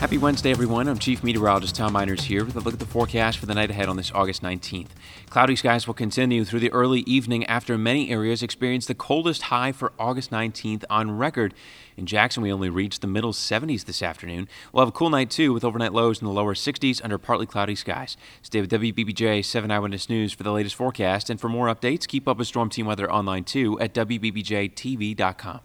Happy Wednesday, everyone. I'm Chief Meteorologist Tom Meiners here with a look at the forecast for the night ahead on this August 19th. Cloudy skies will continue through the early evening after many areas experience the coldest high for August 19th on record. In Jackson, we only reached the middle 70s this afternoon. We'll have a cool night, too, with overnight lows in the lower 60s under partly cloudy skies. Stay with WBBJ 7 Eyewitness News for the latest forecast. And for more updates, keep up with Storm Team Weather online, too, at WBBJTV.com.